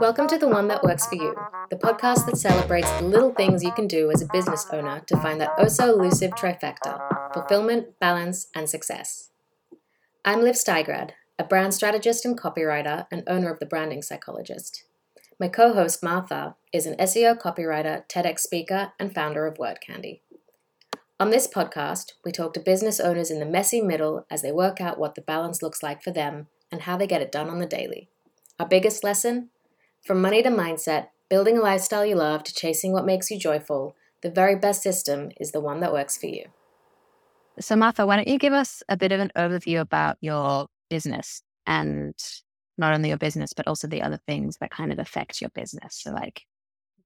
Welcome to The One That Works for You, the podcast that celebrates the little things you can do as a business owner to find that oh so elusive trifecta fulfillment, balance, and success. I'm Liv Steigrad, a brand strategist and copywriter and owner of The Branding Psychologist. My co host, Martha, is an SEO copywriter, TEDx speaker, and founder of Word Candy. On this podcast, we talk to business owners in the messy middle as they work out what the balance looks like for them and how they get it done on the daily. Our biggest lesson from money to mindset, building a lifestyle you love to chasing what makes you joyful, the very best system is the one that works for you. So, Martha, why don't you give us a bit of an overview about your business and not only your business, but also the other things that kind of affect your business? So, like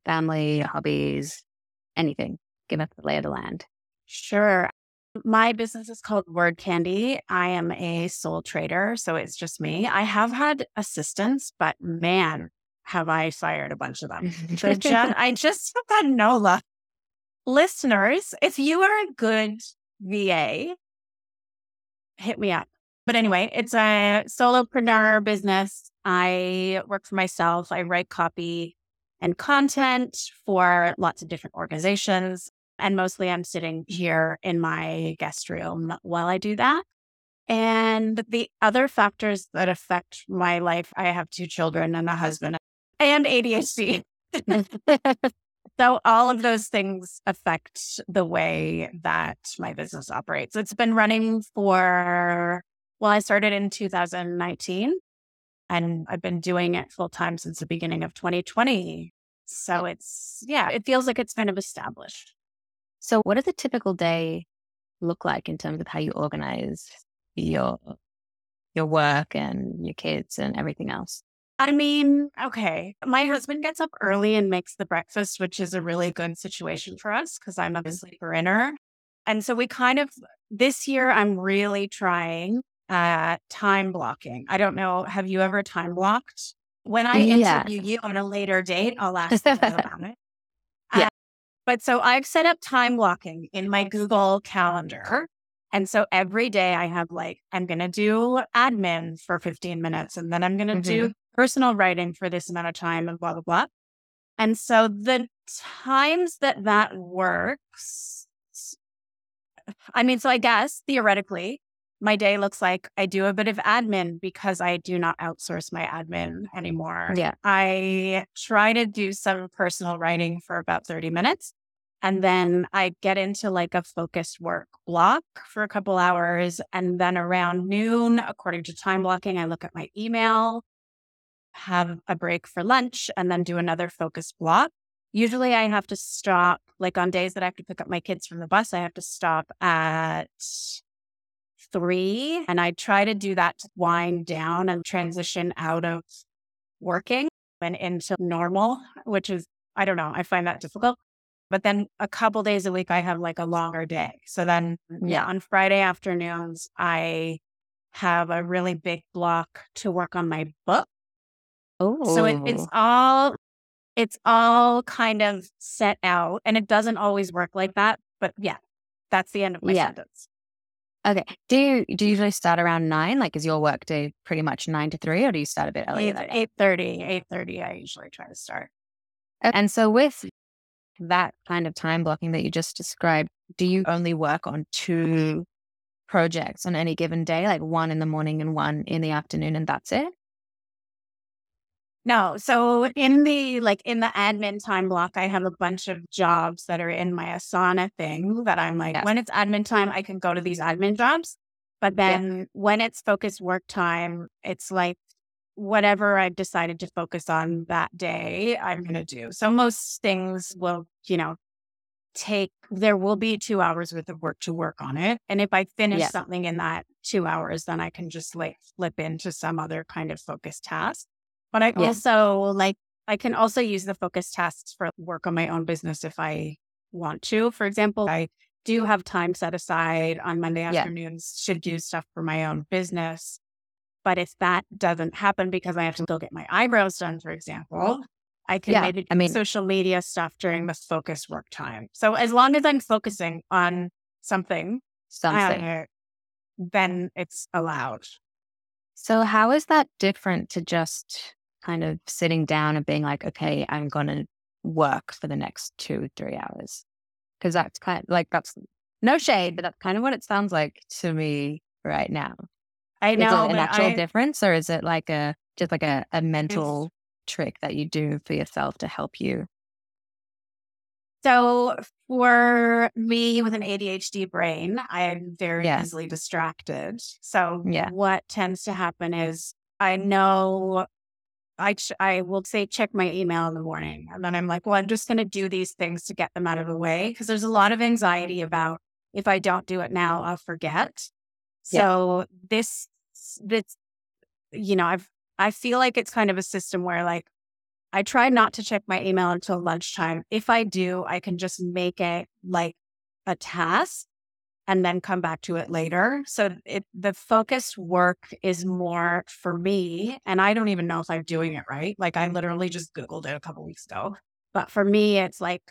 family, hobbies, anything. Give us the lay of the land. Sure. My business is called Word Candy. I am a sole trader, so it's just me. I have had assistants, but man, have I fired a bunch of them. just, I just have had no luck. Listeners, if you are a good VA, hit me up. But anyway, it's a solopreneur business. I work for myself. I write copy and content for lots of different organizations. And mostly I'm sitting here in my guest room while I do that. And the other factors that affect my life, I have two children and a husband and ADHD. so all of those things affect the way that my business operates. It's been running for, well, I started in 2019 and I've been doing it full time since the beginning of 2020. So it's, yeah, it feels like it's kind of established. So what does a typical day look like in terms of how you organize your your work and your kids and everything else? I mean, okay. My husband gets up early and makes the breakfast, which is a really good situation for us because I'm a sleeper inner. And so we kind of, this year, I'm really trying uh, time blocking. I don't know. Have you ever time blocked? When I yeah. interview you on a later date, I'll ask you about it. But so I've set up time blocking in my Google Calendar. And so every day I have like, I'm going to do admin for 15 minutes and then I'm going to mm-hmm. do personal writing for this amount of time and blah, blah, blah. And so the times that that works, I mean, so I guess theoretically, my day looks like I do a bit of admin because I do not outsource my admin anymore. Yeah. I try to do some personal writing for about 30 minutes. And then I get into like a focused work block for a couple hours. And then around noon, according to time blocking, I look at my email have a break for lunch, and then do another focus block. Usually I have to stop, like on days that I have to pick up my kids from the bus, I have to stop at three. And I try to do that to wind down and transition out of working and into normal, which is, I don't know, I find that difficult. But then a couple days a week, I have like a longer day. So then, yeah, on Friday afternoons, I have a really big block to work on my book. Oh. So it, it's all it's all kind of set out and it doesn't always work like that. But yeah, that's the end of my yeah. sentence. Okay. Do you do you usually start around nine? Like is your work day pretty much nine to three or do you start a bit earlier? Eight thirty. Eight thirty I usually try to start. And so with that kind of time blocking that you just described, do you only work on two projects on any given day, like one in the morning and one in the afternoon, and that's it? No. So in the like in the admin time block, I have a bunch of jobs that are in my Asana thing that I'm like, when it's admin time, I can go to these admin jobs. But then yeah. when it's focused work time, it's like whatever I've decided to focus on that day, I'm going to do. So most things will, you know, take, there will be two hours worth of work to work on it. And if I finish yeah. something in that two hours, then I can just like flip into some other kind of focused task. But I yeah. also like, I can also use the focus tasks for work on my own business if I want to. For example, I do have time set aside on Monday afternoons yeah. to do stuff for my own business. But if that doesn't happen because I have to go get my eyebrows done, for example, I can yeah, maybe I mean, social media stuff during the focus work time. So as long as I'm focusing on something, something, uh, then it's allowed. So, how is that different to just kind of sitting down and being like, okay, I'm going to work for the next two, three hours? Because that's kind of like, that's no shade, but that's kind of what it sounds like to me right now. I know is it an actual I, difference or is it like a just like a, a mental trick that you do for yourself to help you? So for me with an ADHD brain, I am very yeah. easily distracted. So yeah. what tends to happen is I know I ch- I will say check my email in the morning, and then I'm like, well, I'm just going to do these things to get them out of the way because there's a lot of anxiety about if I don't do it now, I'll forget. So yeah. this this you know I've I feel like it's kind of a system where like I try not to check my email until lunchtime. If I do, I can just make it like a task and then come back to it later. So it, the focused work is more for me. And I don't even know if I'm doing it right. Like I literally just Googled it a couple weeks ago. But for me, it's like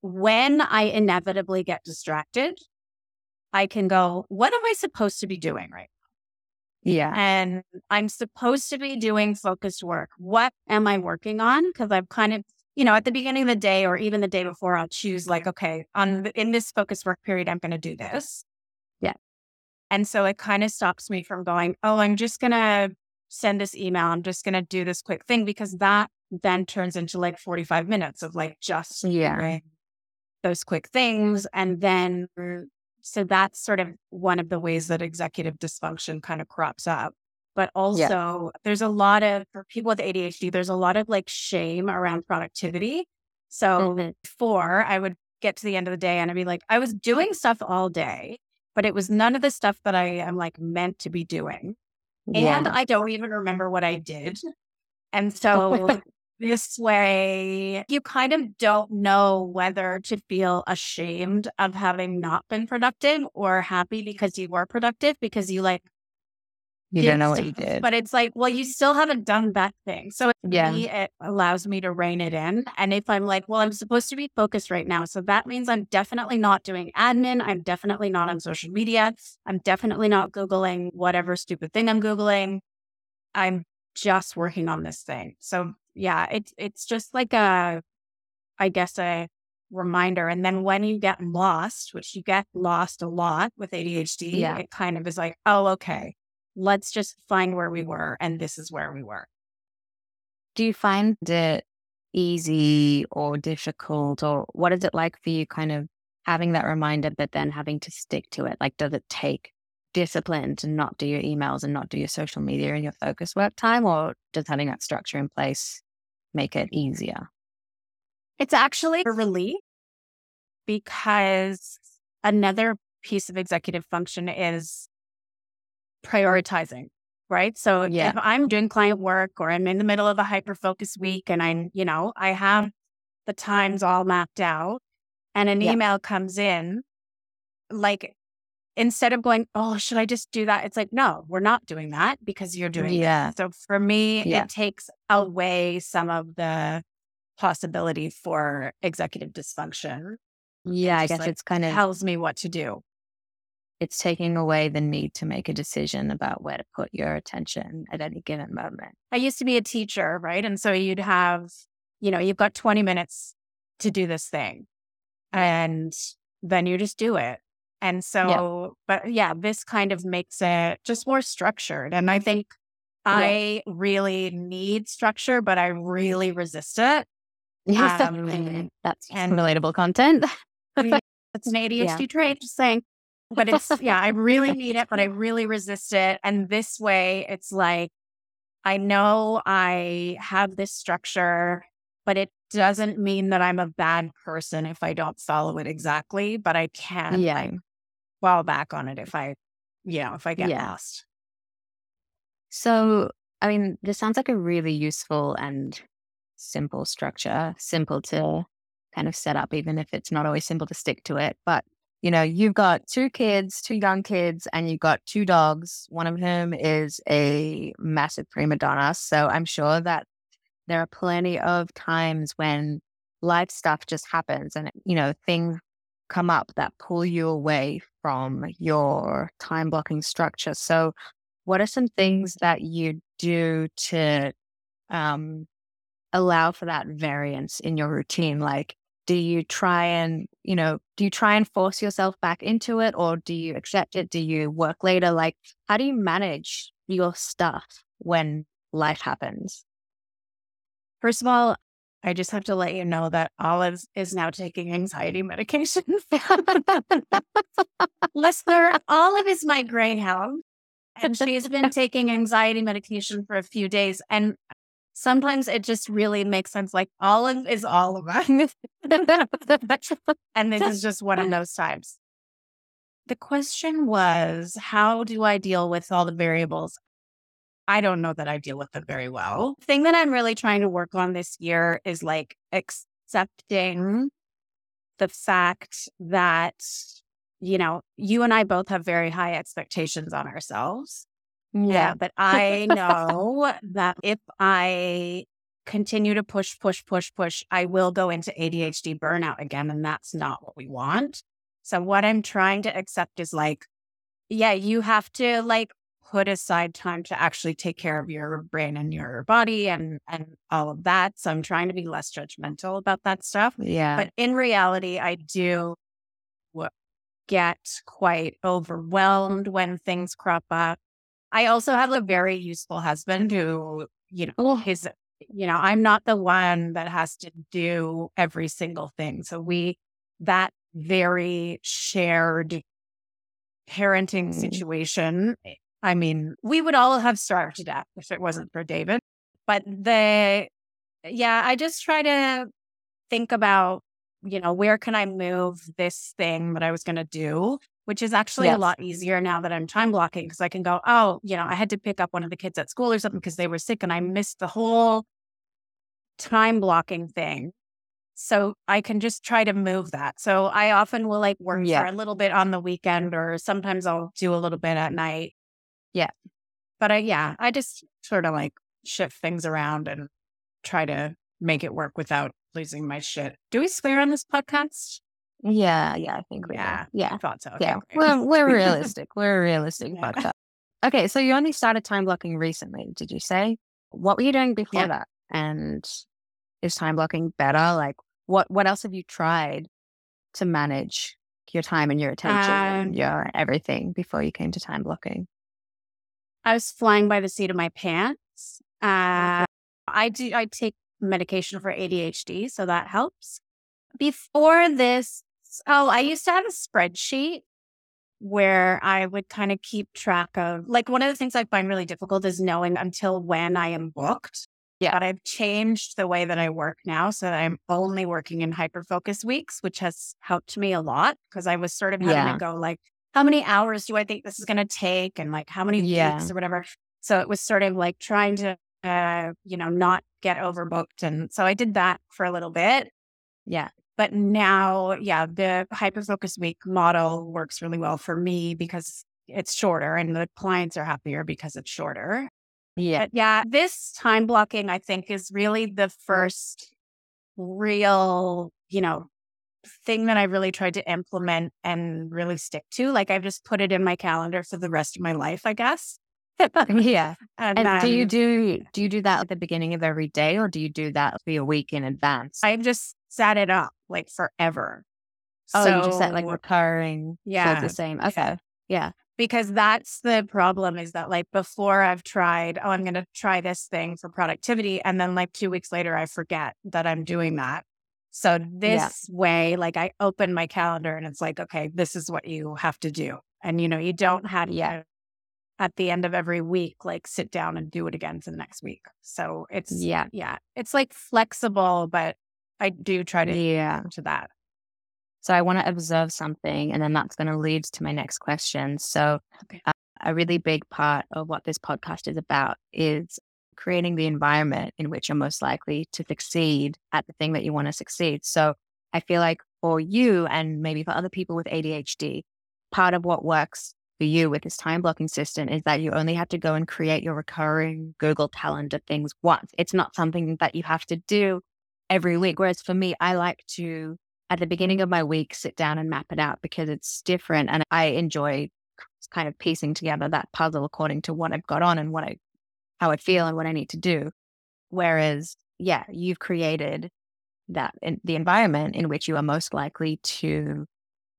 when I inevitably get distracted, I can go, what am I supposed to be doing right now? yeah. And I'm supposed to be doing focused work. What am I working on? Because I've kind of, you know, at the beginning of the day or even the day before, I'll choose like, okay, on in this focused work period, I'm going to do this. And so it kind of stops me from going, oh, I'm just going to send this email. I'm just going to do this quick thing because that then turns into like 45 minutes of like just yeah. those quick things. And then so that's sort of one of the ways that executive dysfunction kind of crops up. But also, yeah. there's a lot of, for people with ADHD, there's a lot of like shame around productivity. So mm-hmm. before I would get to the end of the day and I'd be like, I was doing stuff all day, but it was none of the stuff that I am like meant to be doing. Yeah. And I don't even remember what I did. And so this way, you kind of don't know whether to feel ashamed of having not been productive or happy because you were productive because you like you don't know what you did. But it's like, well, you still haven't done that thing. So yeah. Me, it allows me to rein it in. And if I'm like, well, I'm supposed to be focused right now. So that means I'm definitely not doing admin. I'm definitely not on social media. I'm definitely not Googling whatever stupid thing I'm Googling. I'm just working on this thing. So yeah, it's it's just like a, I guess a reminder. And then when you get lost, which you get lost a lot with ADHD, yeah. it kind of is like, oh, okay, let's just find where we were, and this is where we were. Do you find it easy or difficult, or what is it like for you, kind of having that reminder, but then having to stick to it? Like, does it take discipline to not do your emails and not do your social media in your focus work time, or does having that structure in place make it easier? It's actually a relief because another piece of executive function is prioritizing, right? So yeah. if I'm doing client work or I'm in the middle of a hyper focus week and I'm, you know, I have the times all mapped out and an yeah. email comes in, like instead of going, oh, should I just do that? It's like, no, we're not doing that because you're doing yeah. So for me, yeah. it takes away some of the possibility for executive dysfunction. Yeah, I guess like it's kind of tells me what to do. It's taking away the need to make a decision about where to put your attention at any given moment. I used to be a teacher, right? And so you'd have, you know, you've got 20 minutes to do this thing. And then you just do it. And so, yeah. but yeah, this kind of makes it just more structured. And I think yeah. I really need structure, but I really resist it. Um, That's and relatable content. it's an ADHD yeah. trait, just saying. But it's, yeah, I really need it, but I really resist it. And this way, it's like, I know I have this structure, but it doesn't mean that I'm a bad person if I don't follow it exactly, but I can yeah. like, fall back on it if I, you know, if I get yeah. lost. So, I mean, this sounds like a really useful and simple structure, simple to kind of set up, even if it's not always simple to stick to it. But, you know, you've got two kids, two young kids, and you've got two dogs. One of whom is a massive prima donna. So I'm sure that there are plenty of times when life stuff just happens and, you know, things come up that pull you away from your time blocking structure. So, what are some things that you do to um, allow for that variance in your routine? Like, do you try and, you know, do you try and force yourself back into it or do you accept it? Do you work later? Like, how do you manage your stuff when life happens? First of all, I just have to let you know that Olive is now taking anxiety medication. Listener, Olive is my greyhound, and she's been taking anxiety medication for a few days. And sometimes it just really makes sense. Like Olive is all of us. and this is just one of those times. The question was, how do I deal with all the variables? I don't know that I deal with them very well. The thing that I'm really trying to work on this year is like accepting the fact that, you know, you and I both have very high expectations on ourselves. Yeah. But I know that if I continue to push, push, push, push, I will go into ADHD burnout again. And that's not what we want. So what I'm trying to accept is like, yeah, you have to like put aside time to actually take care of your brain and your body and and all of that. So I'm trying to be less judgmental about that stuff. Yeah. But in reality, I do get quite overwhelmed when things crop up. I also have a very useful husband who, you know, oh. his you know, I'm not the one that has to do every single thing. So we that very shared parenting mm. situation I mean, we would all have starved to death if it wasn't for David. But the, yeah, I just try to think about, you know, where can I move this thing that I was going to do, which is actually yes. a lot easier now that I'm time blocking because I can go, oh, you know, I had to pick up one of the kids at school or something because they were sick and I missed the whole time blocking thing. So I can just try to move that. So I often will like work yeah. for a little bit on the weekend or sometimes I'll do a little bit at night yeah. But I, yeah, I just sort of like shift things around and try to make it work without losing my shit. Do we swear on this podcast? Yeah, yeah, I think we yeah. Yeah, I thought so. Okay, yeah, we're we're realistic. We're realistic yeah. podcast. Okay, so you only started time blocking recently, did you say? What were you doing before yeah. that? And is time blocking better? Like, what what else have you tried to manage your time and your attention um, and your everything before you came to time blocking? I was flying by the seat of my pants. Uh, I do. I take medication for ADHD, so that helps. Before this, oh, I used to have a spreadsheet where I would kind of keep track of. Like one of the things I find really difficult is knowing until when I am booked. Yeah. But I've changed the way that I work now so that I'm only working in hyper focus weeks, which has helped me a lot because I was sort of having yeah. to go like, how many hours do I think this is going to take? And like, how many yeah. weeks or whatever. So it was sort of like trying to, uh, you know, not get overbooked. And so I did that for a little bit. Yeah. But now, yeah, the hyper focus week model works really well for me because it's shorter and the clients are happier because it's shorter. Yeah. But yeah, this time blocking, I think, is really the first real, you know, thing that I really tried to implement and really stick to. Like I've just put it in my calendar for the rest of my life, I guess. yeah. And, and do you do do you do that at the beginning of every day or do you do that for a week in advance? I've just set it up like forever. Oh, so, you just said like recurring yeah the same. Okay. Yeah. Because that's the problem is that like before I've tried, oh, I'm gonna try this thing for productivity. And then like two weeks later I forget that I'm doing that. So this yeah. way, like I open my calendar and it's like, okay, this is what you have to do. And you know, you don't have yet at the end of every week, like sit down and do it again for the next week. So it's yeah, yeah. It's like flexible, but I do try to yeah to that. So I want to observe something, and then that's going to lead to my next question. So okay. uh, a really big part of what this podcast is about is creating the environment in which you're most likely to succeed at the thing that you want to succeed. So I feel like for you and maybe for other people with ADHD, part of what works for you with this time blocking system is that you only have to go and create your recurring Google Calendar things once. It's not something that you have to do every week. Whereas for me, I like to, at the beginning of my week, sit down and map it out because it's different and I enjoy kind of piecing together that puzzle according to what I've got on and what I, how I feel and what I need to do. Whereas, yeah, you've created that in the environment in which you are most likely to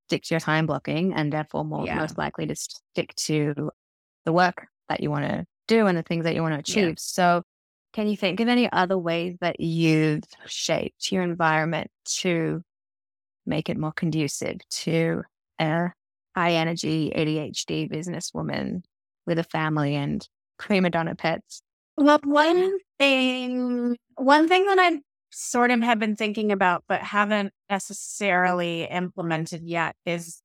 stick to your time blocking and therefore more Yeah. most likely to stick to the work that you want to do and the things that you want to achieve. Yeah. So can you think of any other ways that you've shaped your environment to make it more conducive to a high energy ADHD businesswoman with a family and prima donna pets? Well, one thing, one thing that I sort of have been thinking about, but haven't mm. necessarily implemented yet is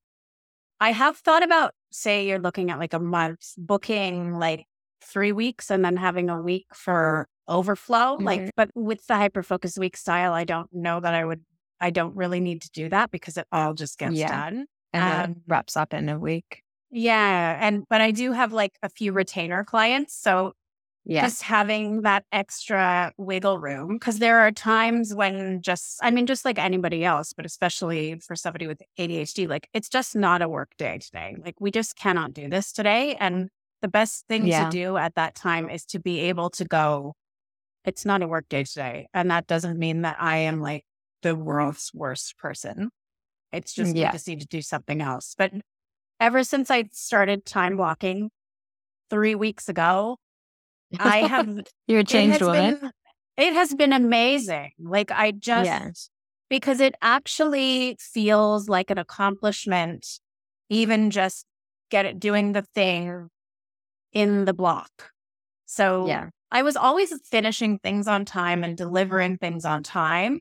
I have thought about, say, you're looking at like a month, booking like three weeks and then having a week for overflow. Mhm. Like, but with the hyper focus week style, I don't know that I would, I don't really need to do that because it all just gets Yeah. done. And Um, wraps up in a week. Yeah. And, but I do have like a few retainer clients. So Yeah. just having that extra wiggle room because there are times when just i mean just like anybody else but especially for somebody with adhd like it's just not a work day today like we just cannot do this today and the best thing Yeah. to do at that time is to be able to go it's not a work day today and that doesn't mean that i am like the world's worst person it's mm, just Yeah. we just need to do something else but ever since i started time blocking three weeks ago I have You're a it changed has woman. been- it has been amazing. Like I just Yes. because it actually feels like an accomplishment, even just get it doing the thing in the block. So Yeah. I was always finishing things on time and delivering things on time.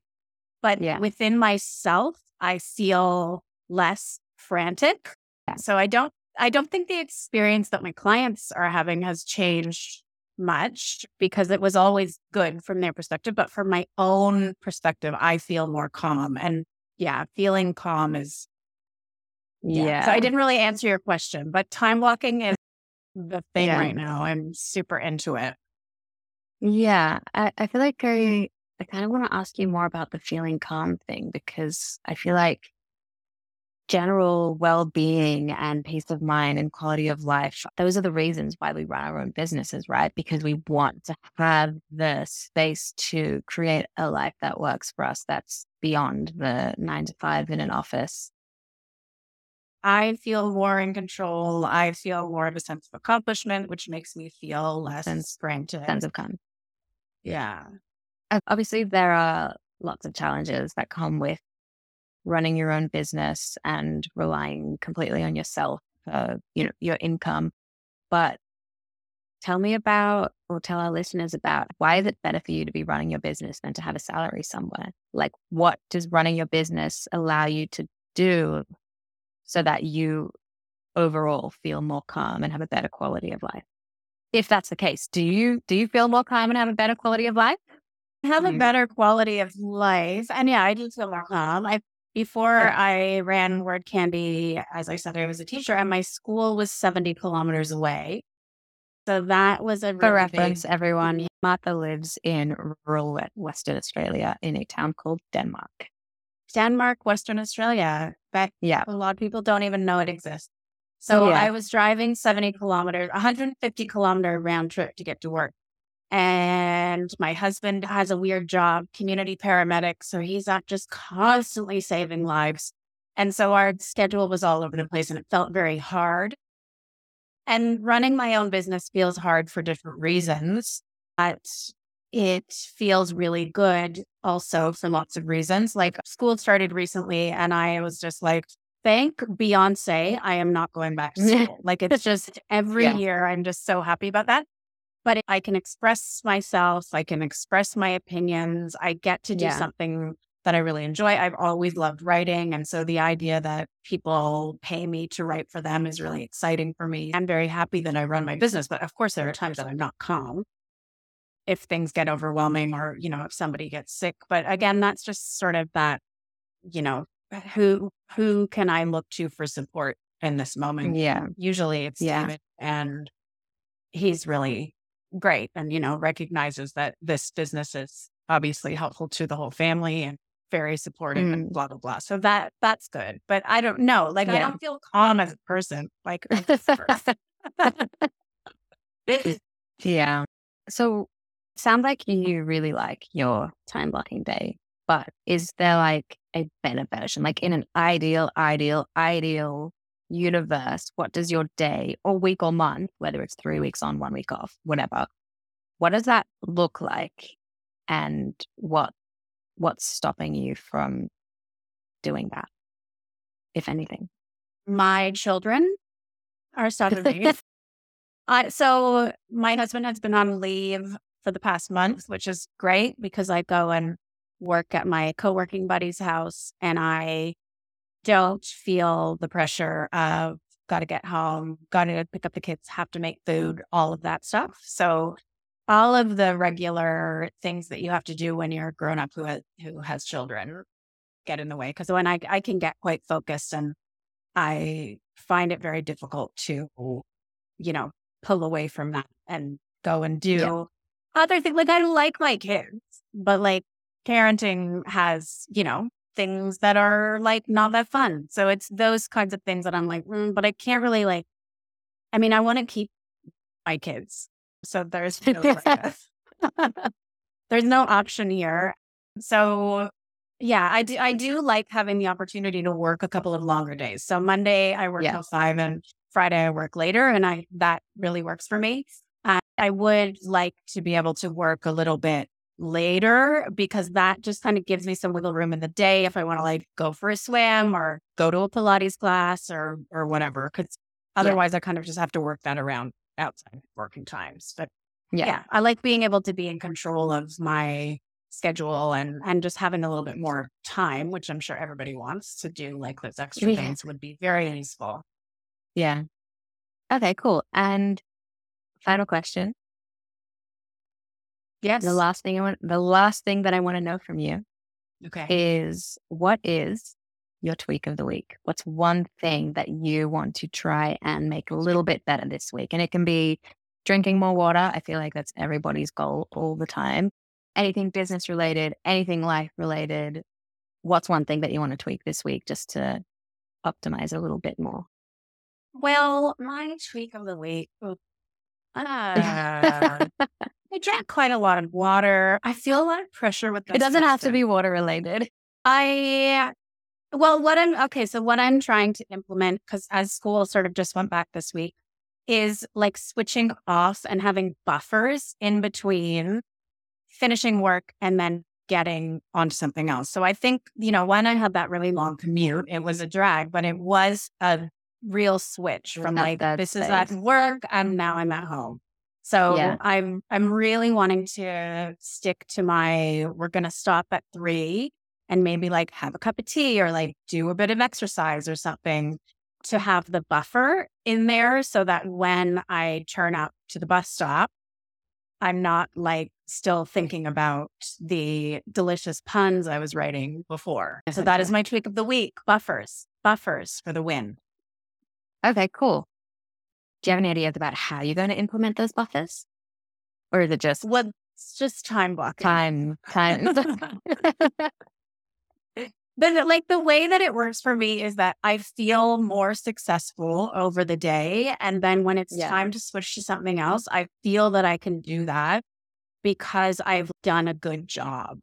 But Yeah. within myself, I feel less frantic. Yeah. So I don't I don't think the experience that my clients are having has changed much because it was always good from their perspective. But from my own perspective, I feel more calm. And yeah, feeling calm is Yeah. So I didn't really answer your question, but time blocking is the thing Yeah. right now. I'm super into it. Yeah. I, I feel like mm. I I kind of want to ask you more about the feeling calm thing because I feel like general well-being and peace of mind and quality of life those are the reasons why we run our own businesses right because we want to have the space to create a life that works for us that's beyond the 9 to 5 in an office I feel more in control. I feel more of a sense of accomplishment, which makes me feel less Sense- frantic. sense of calm yeah. obviously there are lots of challenges that come with running your own business and relying completely on yourself uh, you know your income but tell me about or tell our listeners about why is it better for you to be running your business than to have a salary somewhere like what does running your business allow you to do so that you overall feel more calm and have a better quality of life if that's the case do you do you feel more calm and have a better quality of life have a Mhm. better quality of life. And yeah, I do feel more calm. I before Yeah. I ran Word Candy, as I said, I was a teacher, and my school was 70 kilometers away. So that was a For reference, big- everyone, Martha lives in rural Western Australia in a town called Denmark. Denmark, Western Australia. But Yeah. a lot of people don't even know it exists. So Yeah. I was driving 70 kilometers, 150 kilometer round trip to get to work. And my husband has a weird job, community paramedic. So he's not just constantly saving lives. And so our schedule was all over the place and it felt very hard. And running my own business feels hard for different reasons, but it feels really good also for lots of reasons. Like school started recently and I was just like, thank Beyonce, I am not going back to school. like it's just every Yeah. year, I'm just so happy about that. But I can express myself, I can express my opinions, I get to do Yeah. something that I really enjoy. I've always loved writing. And so the idea that people pay me to write for them is really exciting for me. I'm very happy that I run my business. But of course, there are times that I'm not calm if things get overwhelming or, you know, if somebody gets sick. But again, that's just sort of that, you know, who who can I look to for support in this moment? Yeah. Usually it's Yeah. David and he's really great and, you know, recognizes that this business is obviously helpful to the whole family and very supportive Mm. and blah blah blah. So that that's good. But I don't know. Like I don't feel calm as a person. Like yeah. So sounds like you really like your time blocking day, but is there like a better version? Like in an ideal, ideal, ideal universe, what does your day or week or month, whether it's three weeks on, one week off, whatever, what does that look like? And what what's stopping you from doing that, if anything? my children are stopping me. I, so my husband has been on leave for the past month, which is great because I go and work at my co-working buddy's house and I don't feel the pressure of got to get home, got to pick up the kids, have to make food, all of that stuff. So all of the regular things that you have to do when you're a grown up who has, who has children get in the way. Because when I, I can get quite focused and I find it very difficult to, you know, pull away from that and go and do Yeah. Other things. Like I like my kids, but like parenting has, you know, things that are like not that fun. So it's those kinds of things that I'm like, mm, but I can't really like, I mean, I want to keep my kids. So there's no, like, there's no option here. So yeah, I do. I do like having the opportunity to work a couple of longer days. So Monday I work Yeah. till five, and Friday I work later, and I that really works for me. I would like to be able to work a little bit later because that just kind of gives me some wiggle room in the day if I want to like go for a swim or go to a Pilates class or or whatever. Because otherwise, I kind of just have to work that around outside working times. But Yeah. yeah. I like being able to be in control of my schedule and and just having a little bit more time, which I'm sure everybody wants to do like those extra Yeah. things would be very useful. Yeah. Okay, cool. And final question. Yes. The last thing I want the last thing that I want to know from you okay. is what is your tweak of the week? What's one thing that you want to try and make a little bit better this week? And it can be drinking more water. I feel like that's everybody's goal all the time. Anything business related, anything life related. What's one thing that you want to tweak this week just to optimize a little bit more? Well, my tweak of the week. Uh, I drank quite a lot of water. I feel a lot of pressure with this. it doesn't have to be water related. I well, what I'm okay. So what I'm trying to implement, because as school sort of just went back this week, is like switching off and having buffers in between finishing work and then getting onto something else. So I think you know when I had that really long commute, it was a drag, but it was a real switch from like this is at work and now I'm at home. So Yeah. I'm I'm really wanting to stick to my we're gonna stop at three and maybe like have a cup of tea or like do a bit of exercise or something to have the buffer in there so that when I turn up to the bus stop, I'm not like still thinking about the delicious puns I was writing before. So that is my tweak of the week buffers, buffers for the win. Okay, cool. Do you have any ideas about how you're going to implement those buffers? Or is it just Well, it's just time blocking. time, time? But like the way that it works for me is that I feel more successful over the day. And then when it's Yeah. time to switch to something else, I feel that I can do that because I've done a good job.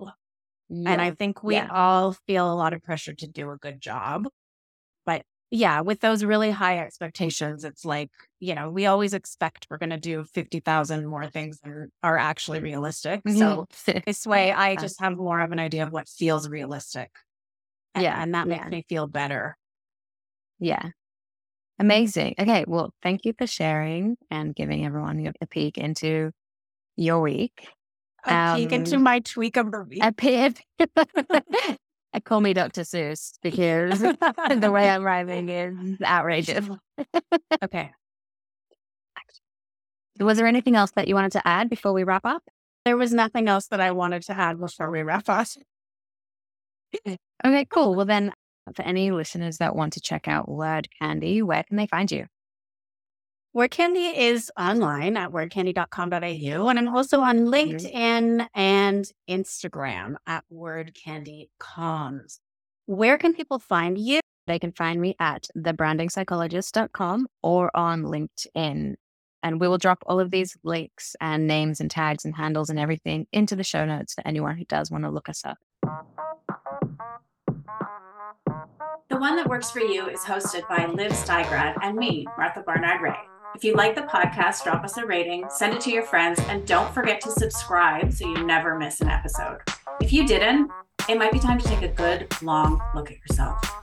And I think we Yeah. all feel a lot of pressure to do a good job. But yeah, with those really high expectations, it's like, you know, we always expect we're going to do 50,000 more things than are actually realistic. So this way, I just have more of an idea of what feels realistic. And, Yeah, and that makes yeah. me feel better. yeah. Amazing. Okay. Well, thank you for sharing and giving everyone a peek into your week. A peek into Um, my tweak of the week. A peek. I call me Dr. Seuss because the way I'm rhyming is outrageous. okay. Was there anything else that you wanted to add before we wrap up? There was nothing else that I wanted to add before we wrap up. Okay, cool. Well, then, for any listeners that want to check out Word Candy, where can they find you? Word Candy is online at wordcandy.com.au. And I'm also on mm-hmm. LinkedIn and and Instagram at Word Candy Where can people find you? They can find me at thebrandingpsychologist.com or on LinkedIn. And we will drop all of these links and names and tags and handles and everything into the show notes for anyone who does want to look us up. The One That Works For You is hosted by Liv Steigrad and me, Martha Barnard-Rae. If you like the podcast, drop us a rating, send it to your friends, and don't forget to subscribe so you never miss an episode. If you didn't, it might be time to take a good, long look at yourself.